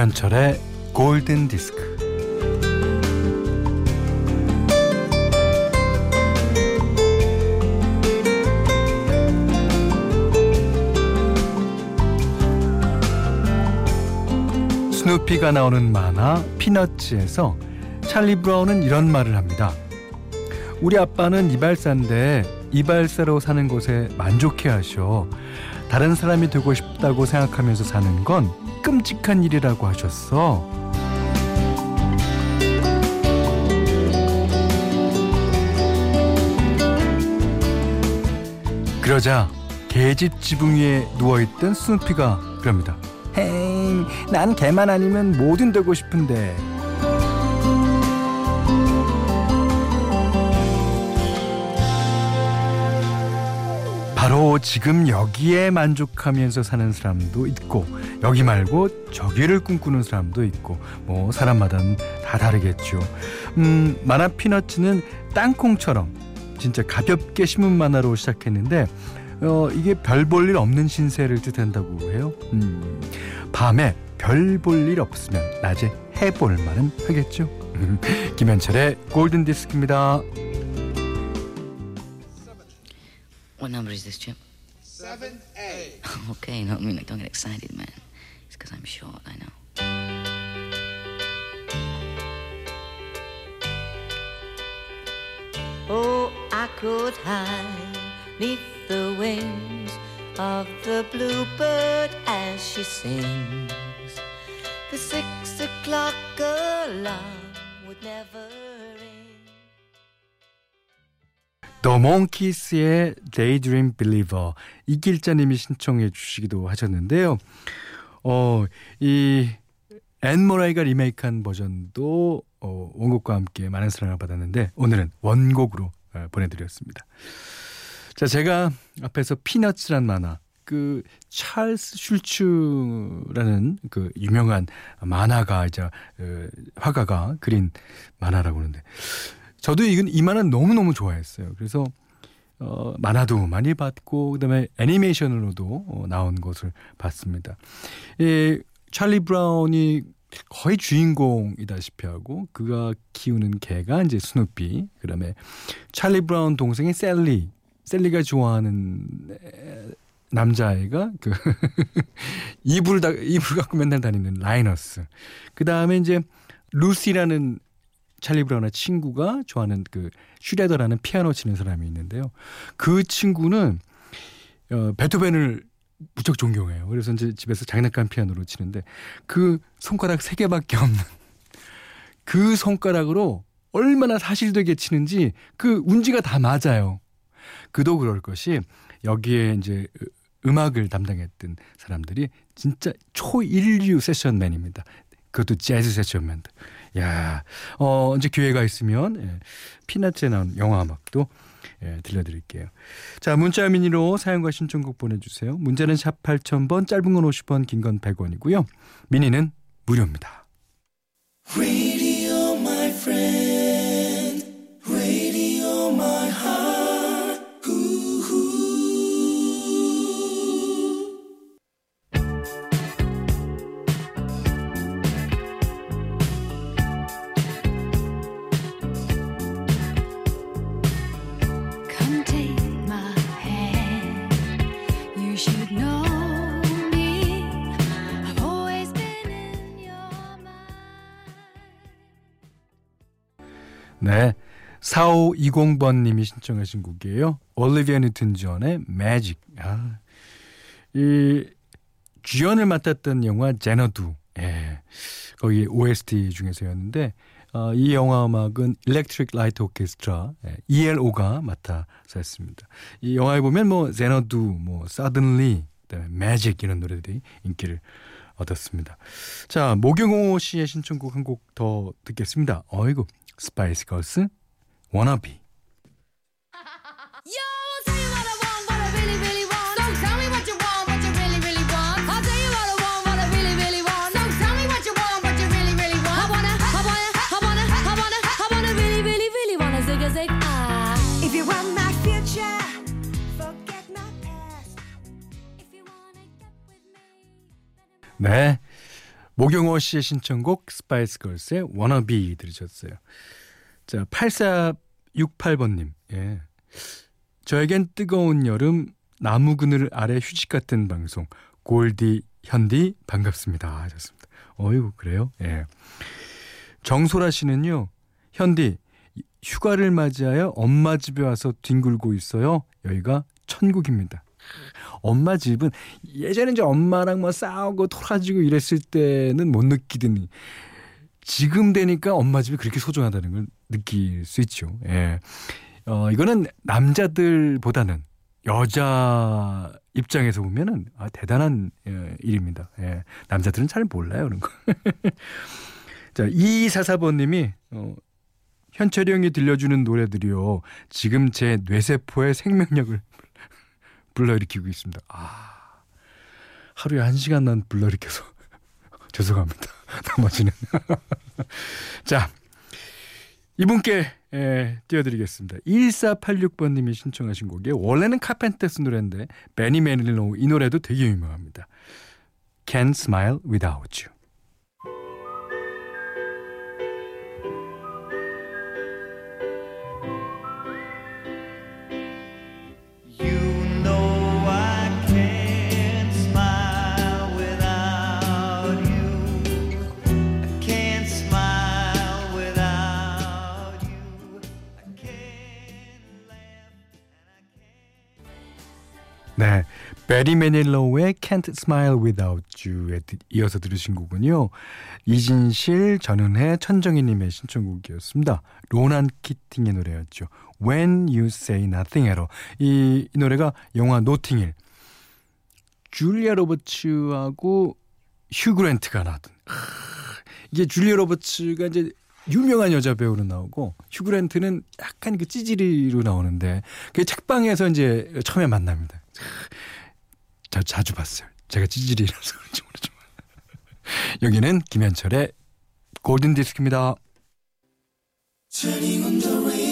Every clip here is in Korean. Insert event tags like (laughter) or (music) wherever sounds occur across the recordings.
김현철의 골든 디스크. 스누피가 나오는 만화 피너츠에서 찰리 브라운은 이런 말을 합니다. 우리 아빠는 이발사인데 이발사로 사는 곳에 만족해 하셔. 다른 사람이 되고 싶다고 생각하면서 사는 건 끔찍한 일이라고 하셨어. 그러자 개집 지붕 위에 누워있던 스누피가 그럽니다. 헤이, 난 개만 아니면 뭐든 되고 싶은데. 바로 지금 여기에 만족하면서 사는 사람도 있고 여기 말고 저기를 꿈꾸는 사람도 있고 뭐 사람마다는 다 다르겠죠. 음, 만화 피너츠는 땅콩처럼 진짜 가볍게 신문 만화로 시작했는데 어, 이게 별 볼 일 없는 신세를 뜻한다고 해요. 음, 밤에 별 볼 일 없으면 낮에 해볼 만은 하겠죠. (laughs) 김현철의 골든 디스크입니다. What number is this, Chip? 7A. (laughs) okay, no, I mean, like, don't get excited, man. Because I'm short, I know. Oh, I could hide neath the wings of the bluebird as she sings. The six o'clock alarm would never ring. 더 몽키스의 Daydream Believer 이길자님이 신청해 주시기도 하셨는데요. 어, 이 앤 머레이가 리메이크한 버전도 어, 원곡과 함께 많은 사랑을 받았는데 오늘은 원곡으로 어, 보내드렸습니다. 자, 제가 앞에서 피너츠란 만화 그 찰스 슐츠라는 그 유명한 만화가이자 어, 화가가 그린 만화라고 하는데 저도 이건 이 만화 너무 너무 좋아했어요. 그래서 어, 만화도 많이 봤고 그다음에 애니메이션으로도 어, 나온 것을 봤습니다. 이 찰리 브라운이 거의 주인공이다시피 하고 그가 키우는 개가 이제 스누피 그다음에 찰리 브라운 동생이 샐리 샐리가 좋아하는 남자아이가 그 (laughs) 이불 다 이불 갖고 맨날 다니는 라이너스 그다음에 이제 루시라는 찰리 브라운의 친구가 좋아하는 그 슈레더라는 피아노 치는 사람이 있는데요. 그 친구는 어, 베토벤을 무척 존경해요. 그래서 이제 집에서 장난감 피아노로 치는데 그 손가락 세 개밖에 없는 (laughs) 그 손가락으로 얼마나 사실되게 치는지 그 운지가 다 맞아요. 그도 그럴 것이 여기에 이제 음악을 담당했던 사람들이 진짜 초일류 세션맨입니다. 그것도 재즈 세션맨. 야, 어, 이제 기회가 있으면 예, 피나츠에 나온 영화 음악도 예, 들려드릴게요. 자, 문자 미니로 사연과 신청곡 보내주세요. 문자는 샵 8000번, 짧은 건 50원, 긴 건 100원이고요. 미니는 무료입니다. 네. 4520번님이 신청하신 곡이에요. 올리비아 뉴튼 존의 매직. 아, 이 주연을 맡았던 영화 제너두. 예. 거기 OST 중에서였는데 어, 이 영화 음악은 Electric Light Orchestra 예, ELO가 맡아서 했습니다. 이 영화에 보면 뭐 제너두, 뭐 Suddenly, 그다음에 Magic 이런 노래들이 인기를 얻었습니다. 자, 모경호 씨의 신청곡 한 곡 더 듣겠습니다. 어이구, 스파이스 걸스 Wannabe. Yo, I'll tell you what I want, what I really, really want. So tell me what you want, what you really, really want. I'll tell you what I want, what I really, really want. So tell me what you want, what you really, really want. I wanna, I wanna, I wanna, I wanna, I wanna really, really, really wanna zig a zig ah. If you want my future, forget my past. If you wanna get with me, better 네. 모경호 씨의 신청곡 스파이스 걸스의 워너비 들으셨어요. 자, 8468번님. 예. 저에겐 뜨거운 여름 나무 그늘 아래 휴식 같은 방송 골디 현디 반갑습니다 하셨습니다. 어이구 그래요? 예. 정소라 씨는요. 현디 휴가를 맞이하여 엄마 집에 와서 뒹굴고 있어요. 여기가 천국입니다. 엄마 집은 예전에 이제 엄마랑 뭐 싸우고 토라지고 이랬을 때는 못 느끼더니 지금 되니까 엄마 집이 그렇게 소중하다는 걸 느낄 수 있죠. 예. 어, 이거는 남자들보다는 여자 입장에서 보면은 아, 대단한 예, 일입니다. 예. 남자들은 잘 몰라요, 그런 거. (laughs) 자, 이사사번님이 어, 현철이 형이 들려주는 노래들이요. 지금 제 뇌세포의 생명력을 불러일으키고 있습니다. 아, 하루에 한 시간만 불러일으켜서 (laughs) 죄송합니다. (laughs) 나머지는. (laughs) 자, 이분께 예, 띄워드리겠습니다. 1486번님이 신청하신 곡이 원래는 카펜터스 노래인데 베니 메닐로 이 노래도 되게 유명합니다. Can't Smile Without. You 배리 매닐로우의 Can't Smile Without You에 드- 이어서 들으신 곡은요. 이진실, 전은혜, 천정희님의 신청곡이었습니다. 로난 키팅의 노래였죠. When You Say Nothing at All. 이, 이 노래가 영화 노팅힐 줄리아 로버츠하고 휴 그랜트가 나왔던 크, 이게 줄리아 로버츠가 이제 유명한 여자 배우로 나오고 휴 그랜트는 약간 그 찌질이로 나오는데 그 책방에서 이제 처음에 만납니다. 자, 자주 봤어요. 제가 찌질이라서 그런지 모르지만 (laughs) 여기는 김현철의 골든 디스크입니다. Turning on the radio.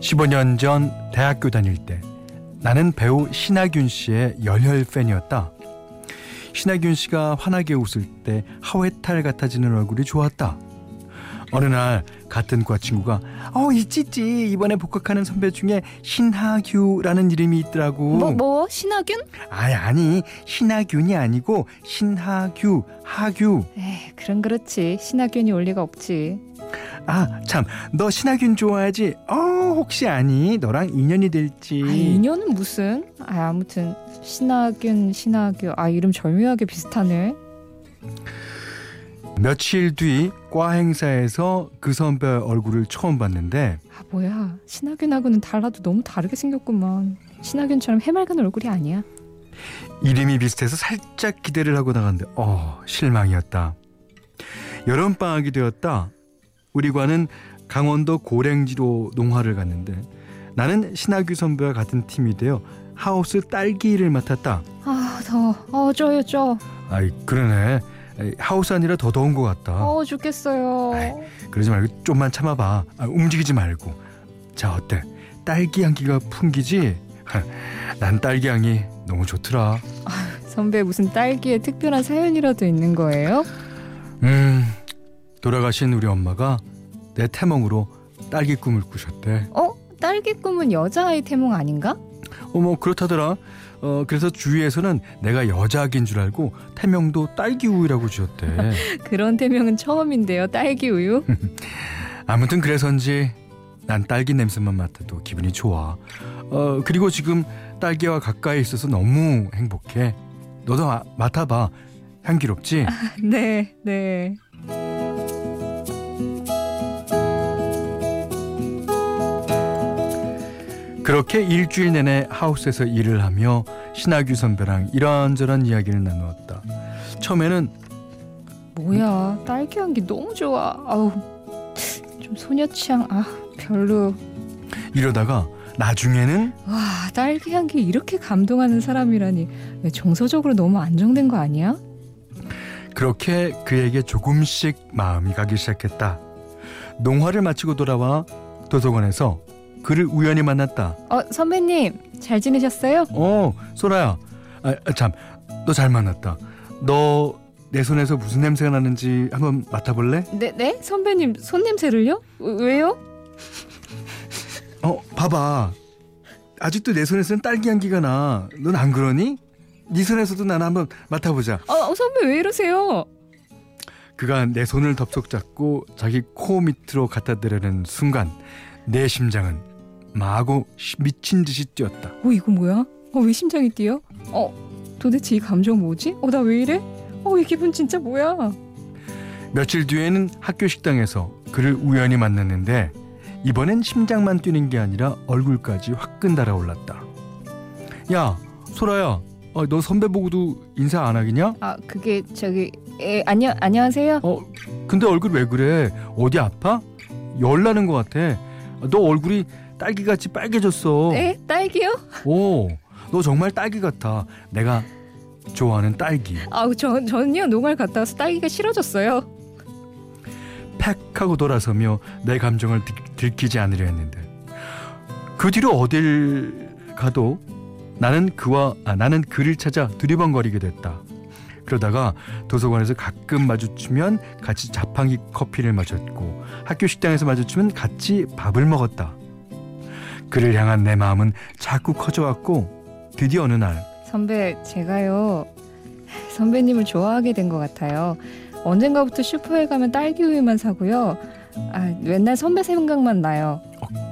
15년 전 대학교 다닐 때 나는 배우 신하균 씨의 열혈 팬이었다. 신하균 씨가 환하게 웃을 때 하회탈 같아지는 얼굴이 좋았다. 어느 날 같은 과 친구가 어 있지지 이번에 복학하는 선배 중에 신하규라는 이름이 있더라고. 뭐, 뭐? 신하균? 아니 아니 신하균이 아니고 신하규 하규. 에이, 그럼 그렇지. 신하균이 올 리가 없지. 아 참 너 신하균 좋아하지? 어 혹시 아니 너랑 인연이 될지. 아, 인연은 무슨? 아, 아무튼 신하균, 신하규. 아, 이름 절묘하게 비슷하네. 며칠 뒤 과 행사에서 그 선배 얼굴을 처음 봤는데 아, 뭐야. 신하균하고는 달라도 너무 다르게 생겼구만. 신하균처럼 해맑은 얼굴이 아니야. 이름이 비슷해서 살짝 기대를 하고 나갔는데 어 실망이었다. 여름 방학이 되었다. 우리 과는 강원도 고랭지로 농화를 갔는데 나는 신하규 선배와 같은 팀이 되어 하우스 딸기를 맡았다. 아, 더워. 어, 쪄요, 쪄. 아이 그러네. 하우스 아니라 더 더운 것 같다. 어, 죽겠어요. 아이. 그러지 말고 좀만 참아봐. 아, 움직이지 말고. 자 어때? 딸기 향기가 풍기지? (laughs) 난 딸기 향이 너무 좋더라. 선배 무슨 딸기에 특별한 사연이라도 있는 거예요? 음, 돌아가신 우리 엄마가 내 태몽으로 딸기 꿈을 꾸셨대. 어? 딸기 꿈은 여자아이 태몽 아닌가? 어머 그렇다더라. 어 그래서 주위에서는 내가 여자아기인 줄 알고 태명도 딸기 우유라고 지었대. (laughs) 그런 태명은 처음인데요. 딸기 우유? (laughs) 아무튼 그래서인지 난 딸기 냄새만 맡아도 기분이 좋아. 어 그리고 지금 딸기와 가까이 있어서 너무 행복해. 너도 아- 맡아봐. 향기롭지? (laughs) 네, 네. 그렇게 일주일 내내 하우스에서 일을 하며 신하규 선배랑 이런저런 이야기를 나누었다. 처음에는 뭐야, 딸기 향기 너무 좋아. 아우, 좀 소녀 취향, 아, 별로. 이러다가 나중에는 와, 딸기 향기 이렇게 감동하는 사람이라니. 왜 정서적으로 너무 안정된 거 아니야? 그렇게 그에게 조금씩 마음이 가기 시작했다. 농화를 마치고 돌아와 도서관에서 그를 우연히 만났다. 어 선배님 잘 지내셨어요? 어, 소라야. 아, 아, 참, 너 잘 만났다. 너 내 손에서 무슨 냄새가 나는지 한번 맡아볼래? 네 네? 선배님 손 냄새를요? 왜- 왜요? 어, 봐봐. 아직도 내 손에서는 딸기 향기가 나. 넌 안 그러니? 네 손에서도 나는 한번 맡아보자. 어, 어 선배 왜 이러세요? 그가 내 손을 덥석 잡고 자기 코 밑으로 갖다 대려는 순간 내 심장은 마구 시- 미친 듯이 뛰었다. 어 이거 뭐야? 어 왜 심장이 뛰어? 어 도대체 이 감정 뭐지? 어 나 왜 이래? 어 이 기분 진짜 뭐야? 며칠 뒤에는 학교 식당에서 그를 우연히 만났는데 이번엔 심장만 뛰는 게 아니라 얼굴까지 화끈 달아올랐다. 야, 소라야, 어, 너 선배 보고도 인사 안 하겠냐? 아 그게 저기 에, 안녕 안녕하세요. 어, 근데 얼굴 왜 그래? 어디 아파? 열 나는 것 같아. 너 얼굴이 딸기같이 빨개졌어. 네 딸기요? 오, 너 정말 딸기 같아. 내가 좋아하는 딸기. 아우 저 전요 농활 갔다 와서 딸기가 싫어졌어요. 팩 하고 돌아서며 내 감정을 들, 들키지 않으려 했는데 그 뒤로 어딜 가도 나는 그와 아, 나는 그를 찾아 두리번거리게 됐다. 그러다가 도서관에서 가끔 마주치면 같이 자판기 커피를 마셨고 학교 식당에서 마주치면 같이 밥을 먹었다. 그를 향한 내 마음은 자꾸 커져왔고 드디어 어느 날 선배 제가요 선배님을 좋아하게 된 것 같아요. 언젠가부터 슈퍼에 가면 딸기 우유만 사고요. 아 맨날 선배 생각만 나요.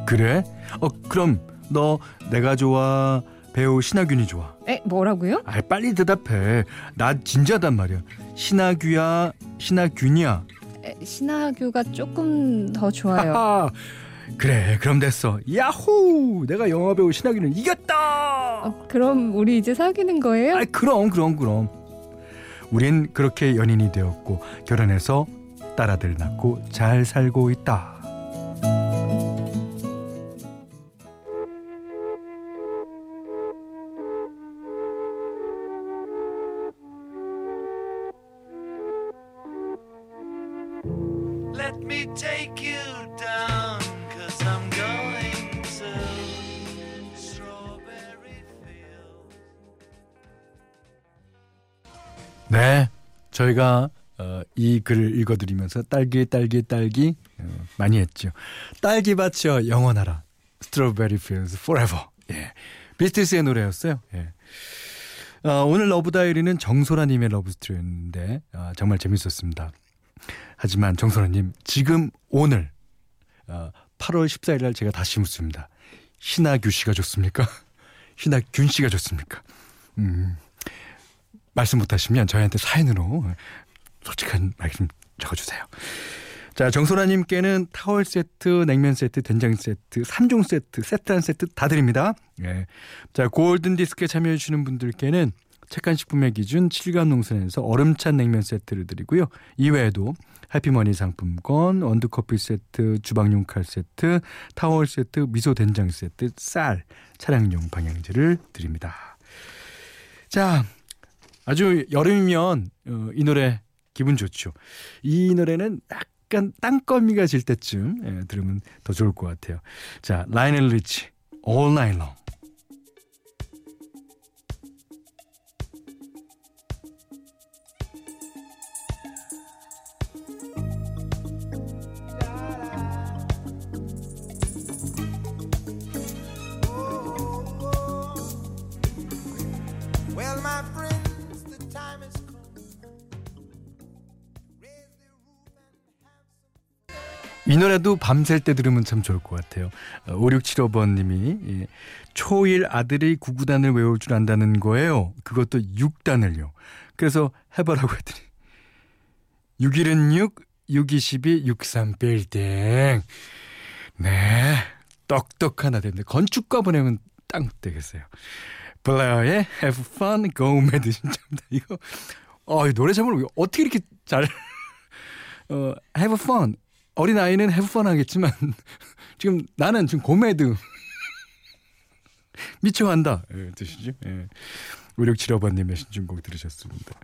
그래? 어 그럼 너 내가 좋아 배우 신하균이 좋아 에 뭐라고요? 아 빨리 대답해. 나 진지하단 말이야. 신하규야, 신하균이야. 에, 신하규가 조금 더 좋아요. 하하. 그래, 그럼 됐어. 야호! 내가 영화 배우 신하균을 이겼다. 어, 그럼 우리 이제 사귀는 거예요? 아, 그럼, 그럼, 그럼. 우린 그렇게 연인이 되었고 결혼해서 딸아들 낳고 잘 살고 있다. 저희가 어, 이 글을 읽어드리면서 딸기 딸기 딸기 어, 많이 했죠. 딸기밭이여 영원하라. Strawberry Fields Forever. 예, 비틀스의 노래였어요. 예. 어, 오늘 러브 다이어리는 정소라님의 러브 스토리였는데 아, 정말 재밌었습니다. 하지만 정소라님 지금 오늘 어, 8월 14일 날 제가 다시 묻습니다. 신하균 씨가 좋습니까? (laughs) 신하균 씨가 좋습니까? 음. 말씀 못하시면 저희한테 사연으로 솔직한 말씀 적어주세요. 자 정소라님께는 타월 세트, 냉면 세트, 된장 세트, 3종 세트, 세트 한 세트 다 드립니다. 예. 자 골든 디스크에 참여해 주시는 분들께는 착한 식품의 기준 7간 농산에서 얼음찬 냉면 세트를 드리고요. 이외에도 해피머니 상품권, 원두커피 세트, 주방용 칼 세트, 타월 세트, 미소 된장 세트, 쌀, 차량용 방향제를 드립니다. 자, 아주 여름이면 어, 이 노래 기분 좋죠. 이 노래는 약간 땅거미가 질 때쯤 예, 들으면 더 좋을 것 같아요. 자, 라이넬 리치, All Night Long. 이 노래도 밤샐 때 들으면 참 좋을 것 같아요. 5675번님이 예, 초1 아들이 구구단을 외울 줄 안다는 거예요. 그것도 6단을요. 그래서 해보라고 했더니 6일은 6, 6, 22, 63 빌딩. 네, 똑똑한 아들인데 건축가 보내면 땅 되겠어요. 블레어의 Have Fun, Go Mad (laughs) 신청합니다. 이거 어, 이 노래 제목을 어떻게 이렇게 잘 (laughs) 어, Have Fun 어린 아이는 Fun 하겠지만 (laughs) 지금 나는 지금 고매드 (laughs) 미쳐한다 예, 뜻이죠. 예. 5675번님의 신청곡 들으셨습니다.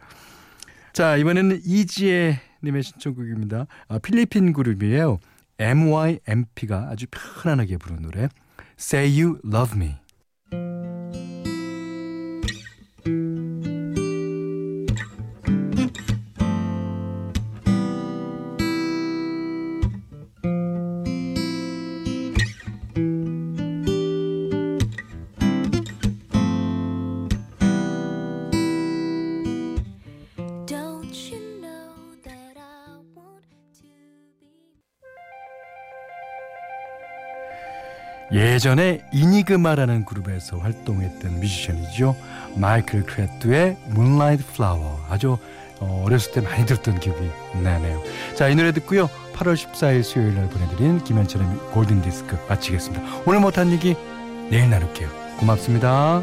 자 이번에는 이지혜 님의 신청곡입니다. 아, 필리핀 그룹이에요. MYMP가 아주 편안하게 부른 노래 Say You Love Me. 예전에 이니그마라는 그룹에서 활동했던 뮤지션이죠. 마이클 크레트의 Moonlight Flower. 아주 어, 어렸을 때 많이 들었던 기억이 나네요. 자, 이 노래 듣고요. 8월 14일 수요일 날 보내드린 김현철의 골든디스크 마치겠습니다. 오늘 못한 얘기 내일 나눌게요. 고맙습니다.